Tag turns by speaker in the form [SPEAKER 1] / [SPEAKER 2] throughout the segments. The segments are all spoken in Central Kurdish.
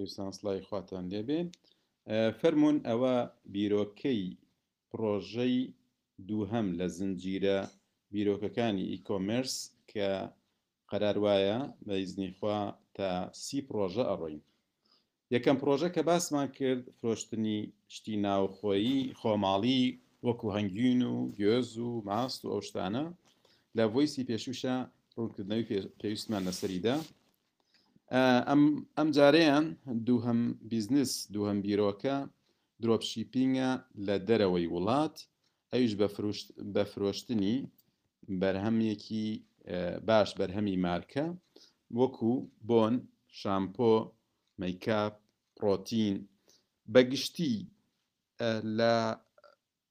[SPEAKER 1] دوستان سڵاوی خواتان لێبێ فەرمونون ئەوە بیرۆکەی پڕۆژەی دووهەم لە زنجیرە بیرۆکەکانی ئیکۆمرس کە قەرار وایە بە ئیزنیخوا تا سی پڕۆژە ئەڕۆین یەکەم پرۆژە کە باسمان کرد فرۆشتنی شتی ناوخۆیی خۆماڵی وەکو هەنگین و گوێز و ماست و ئەو شتانە لە ڤۆیسی پێشوشە ڕوونکردنەوەی پێویستمان لەسەریدا ئەم ئەم جارەیان دووهم بیزنس دووهم بیرۆکە درۆپ شیپینگە لە دەرەوەی وڵات ئەویش بە فرۆشتنی بەرهەمێکی باش بەرهەمی مارکە وەکو بۆن شامپۆ میکاپ پرۆتین بەگشتی لە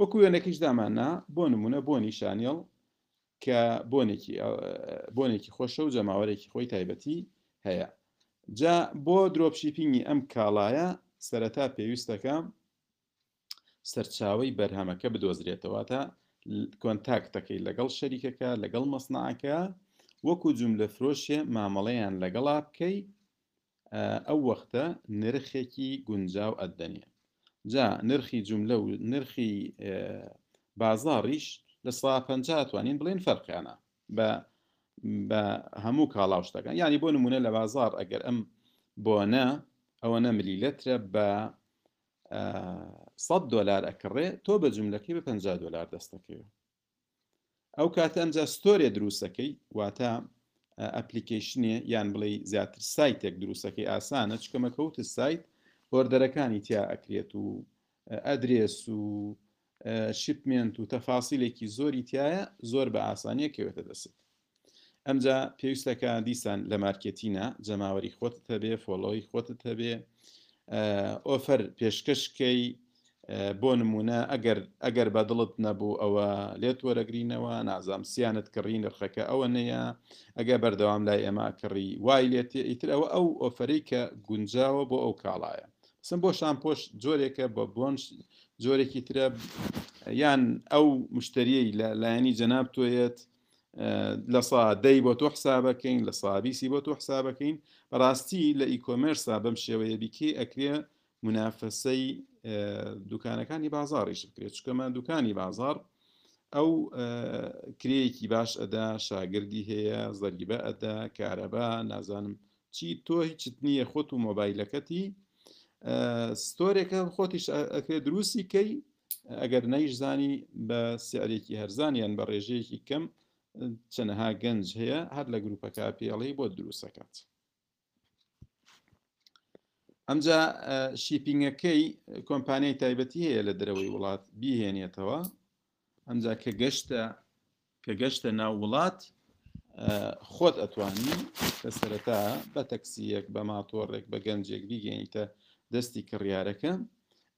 [SPEAKER 1] وەکو وێنەکەیش داماننا بۆ نمونە بۆنی شانێڵ کە بۆنێکی بۆنێکی خۆشە و جەماوەرێکی خۆی تایبەتی هەیە جا بۆ درۆپشیپینگی ئەم کاڵایە سەرەتا پێویستەکە سەرچاوی بەرهەمەکە بدۆزرێتەوە تا کۆنتاکتەکەی لەگەڵ شەریکەکە لەگەڵ مەسنعەکە وەکو جوم لە فرۆشێ مامەڵەیان لەگەڵا بکەی ئەو وەختە نرخێکی گونجاو ئەتدەنێ جا نرخی جملە و نرخی بازاڕیش لە سا پەنجا توانین بڵێن فەرقیانە بە بە هەموو کاڵاو شتەکان یعنی بۆ نمونە لە بازار ئەگەر ئەم بۆنە ئەوە نە ملی لەترە بە 100 دلار ئەکڕێ تۆ بە جملەکەی بە 50 دلار دەستەکەوێت ئەو کاتە ئەمجا ستۆرێ دروستەکەی واتە ئەپلیکیشنێ یان بڵێ زیاتر سایتێک دروستەکەی ئاسانە چکەمە کەوت سایت ئۆردەرەکانی تیا ئەکرێت و ئەدرێس و شپمنت و تەفاسیلێکی زۆری تایە زۆر بە ئاسانیە کەوێتە دەست ئەمجا پێویستە کە دیسان لە مارکێتینە جەماوەری خۆتت هەبێ فۆڵۆی خۆتت هەبێ ئۆفەر پێشکەشکەی بۆ نمونە ئەگەر ئەگەر بە دڵت نەبوو ئەوە لێت وەرەگرینەوە نازام سیانت کڕی نرخەکە ئەوە نەیە ئەگە بەردەوام لای ئێمە کڕی وای لێت ئیتر ئەوە ئەو ئۆفەری کە گونجاوە بۆ ئەو کاڵایە سم بۆ شامپۆش جۆرێکە بە بۆنش جۆرێکی ترە یان ئەو مشتریەی لە لایەنی جەناب تۆیەت لە سا دەی بۆ تۆ حسابەکەین لە سابیسی بۆ تۆ حسابەکەین بەڕاستی لە ئیکۆمرسا بەم شێوەیە بیکێ ئەکرێ منافەسەی دوکانەکانی بازاڕیش بکرێت چکەمان دوکانی بازار ئەو کرێیەکی باش ئەدا شاگردی هەیە زەریبە ئەدا کارەبا نازانم چی تۆ هیچت نییە خۆت و مۆبایلەکەتی ستۆرێکە خۆتیش ئەکرێ دروستی کەی ئەگەر نەیش زانی بە سیارێکی هەرزانیان بە ڕێژەیەکی کەم چەنەها گەنج هەیە هەر لە گروپەکە پێڵی بۆ دروستەکات ئەمجا شیپینگەکەی کۆمپانیای تایبەتی هەیە لە دەرەوەی وڵات بیهێنێتەوە ئەمجا کە گەشتە کە گەشتە ناو وڵات خۆت ئەتوانی کە سەرەتا بە تەکسیەک بە ماتۆڕێک بە گەنجێک بیگەینتە دەستی کڕیارەکە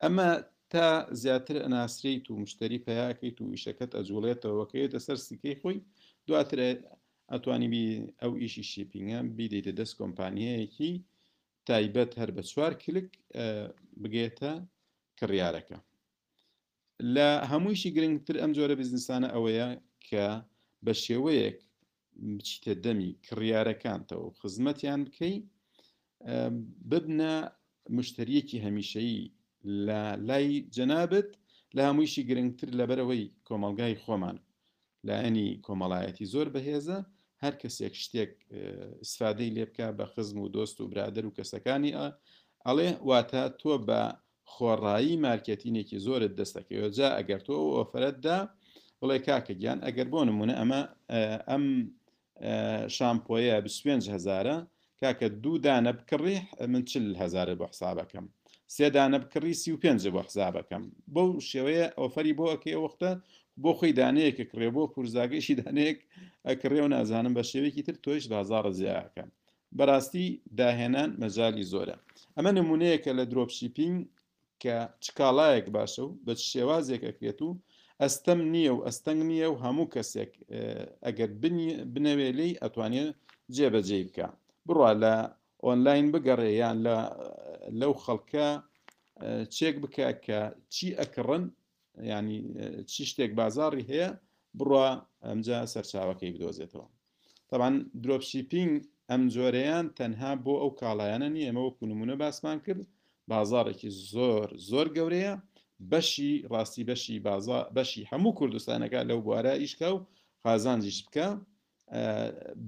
[SPEAKER 1] ئەمە تا زیاتر ئەناسریت و مشتری پیاکەیت و ئیشەکەت ئەجوڵێتەوەکەێتە سەر سیکەی خۆی دواتر ئەتوانی بی ئەو ئیشی شیپینگە بیدەیتە دەست کۆمپانیەیەکی تایبەت هەر بە چوار کلک بگێتە کڕیارەکە لە هەموویشی گرنگتر ئەم جۆرە بیزنسانە ئەوەیە کە بە شێوەیەک بچیتە دەمی کڕیارەکانتەوە و خزمەتیان بکەی ببنە مشتریەکی هەمیشەیی لە لای جەنابەت لە هەموویشی گرنگتر لەبەرەوەی کۆمەلگای خۆمان لایەنی کۆمەڵایەتی زۆر بەهێزە هەر کەسێک شتێک ئیسفادەی لێ بکە بە خزم و دۆست و برادر و کەسەکانی ئەڵێ واتە تۆ بە خۆڕایی مارکێتینێکی زۆرت دەستەکەوێت جا ئەگەر تۆ ئەو ئۆفەرت دا بڵێ کاکە گیان ئەگەر بۆ نمونە ئەمە ئەم شامپۆیە 25 هزارە کاکە دوو دانە بکڕی من چل هزار بۆ حسابەکەم سێ دانە بکڕی سی و پێنج بۆ حسابەکەم بەو شێوەیە ئۆفەری بۆ ئەکەی وەختە بۆ خۆی دانەیەکە کڕێ بۆ پورزاگەشی دانەیەک ئەکڕێ و نازانم بە شێوەیەکی تر تۆیش بازارە زیاکە بەراستی داهێنان مەجالی زۆرە. ئەمە نمونەیەکە لە درۆپ شیپینگ کە چ کاڵایەک باشە و بە چ شێوازێک ئەکرێت و ئەستەم نیە و ئەستەنگ نیە و هەموو کەسێک ئەگەر بنەوێ لێی ئەتوانێ جێ بە جێی بکا. بڕوا لە ئۆنلاین بگەڕێ یان لە لەو خەڵکە چێک بکە کە چی ئەکڕن ینی چی شتێک بازاڕی هەیە بڕوا ئەمجا سەرچاوەکەی بدۆزێتەوە. تەبعەن درۆپ شیپینگ ئەم جۆرەیان تەنها بۆ ئەو کاڵایانە نیە ئەمە وەکو نمونە باسمان کرد بازارێکی زۆر زۆر گەورەیە بەشی ڕاستی بەشی بازا بەشی هەموو کوردستانەکە لەو بوارە ئیشکا و قازانجیش بکە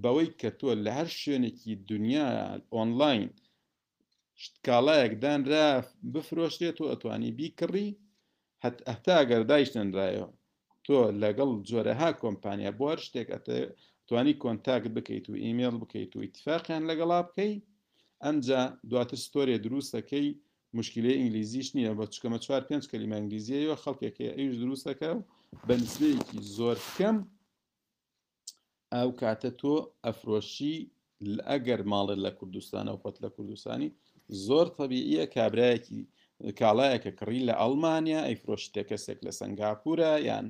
[SPEAKER 1] بەوەی کە تۆ لە هەر شوێنێکی دنیا ئۆنلاین کاڵایەک دانرا بفرۆشرێت و ئەتوانی بیکڕی هەتا گەر دایشتنرایەوە تۆ لەگەڵ جۆرەها کۆمپانیا بۆ هەر شتێک توانی کۆنتاکت بکەیت و ئیمێل بکەیت و ئیتفاقیان لەگەڵا بکەی ئەمجا دواتر ستۆرێ دروستەکەی مشکلی ئینگلیزیش نییە بە چکەمە چوار پێنج کەلیمە ئینگلیزیەوە خەڵکێکی ئەوش دروستەکە و بەنسبەیەکی زۆر کەم ئەو کاتە تۆ ئەفرۆشی ئەگەر ماڵێت لە کوردستانە و خۆت لە کوردستانی زۆر تەبیعە کابراایەکی کاڵایەکە کڕی لە ئەڵمانیا ئەیفرۆشتە کەسێک لە سنگاپورە یان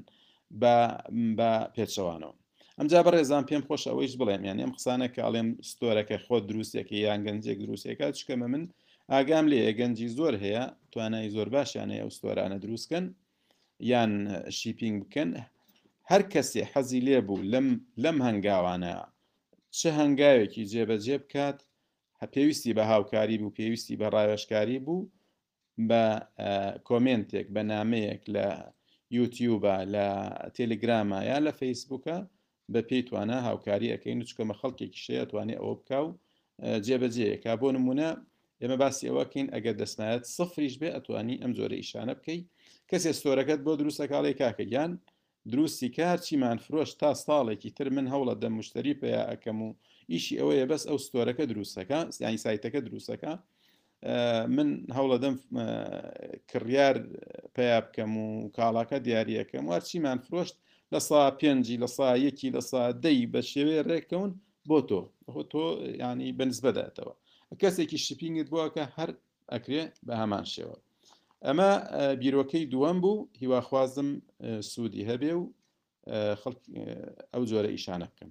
[SPEAKER 1] بە پێچەوانەوە ئەمجا بە ڕێزان پێم خۆش ئەوەیش بڵێم یان ئەم قسانە کە ئەڵێم ستۆرەکە خۆ دروستێکی یان گەنجێک دروستێکە چکەمە من ئاگام لێ گەنجی زۆر هەیە توانای زۆر باشیانەیە ئەو ستۆرانە دروستکەن یان شیپینگ بکەن هەر کەسێ حەزی لێبوو لەم لەم هەنگاوانە چ هەنگاوێکی جێبەجێ بکات پێویستی بە هاوکاری بوو پێویستی بە ڕاوێشکاری بوو بە کۆمنتێک بە نامەیەک لە یوتیوبە لە تەلگرامە یا لە فەیسبووکە بە پێی توانا هاوکاری ئەەکەین و چکەمە خەڵکێکی شەیە ئەتوانێ ئەوە بکە و جێبەجێیەکە بۆ نمونە ئێمە باسی ئەوەکەین ئەگەر دەسمایەت سفریش بێ ئەتوانی ئەم جۆرە ئیشانە بکەیت کەسێ سۆرەکەت بۆ دروستە کاڵێک کاکە گیان دروستی کە هەرچیمان فرۆش تا ساڵێکی تر من هەوڵە دەم مشتری پیا ئەەکەم و ئیشی ئەوەیە بەس ئەو ستۆرەکە دروستەکە سیانی سایتەکە دروستەکە من هەوڵەدەم کڕیار پیا بکەم و کاڵاکە دیارریەکەم وارچیمان فرۆشت لە سا پێنجی لە سا یەکی لە سا دەی بە شێوێ ڕێکەون بۆ تۆ بەخۆ تۆ ینی بەنس بەداتەوە کەسێکی شپینگت بووە کە هەر ئەکرێ بە هەمان شێوە ئەمە بیرۆکەی دووەم بوو هیواخوازم سوودی هەبێ و خەڵک ئەو جۆرە ئیشانە بکەم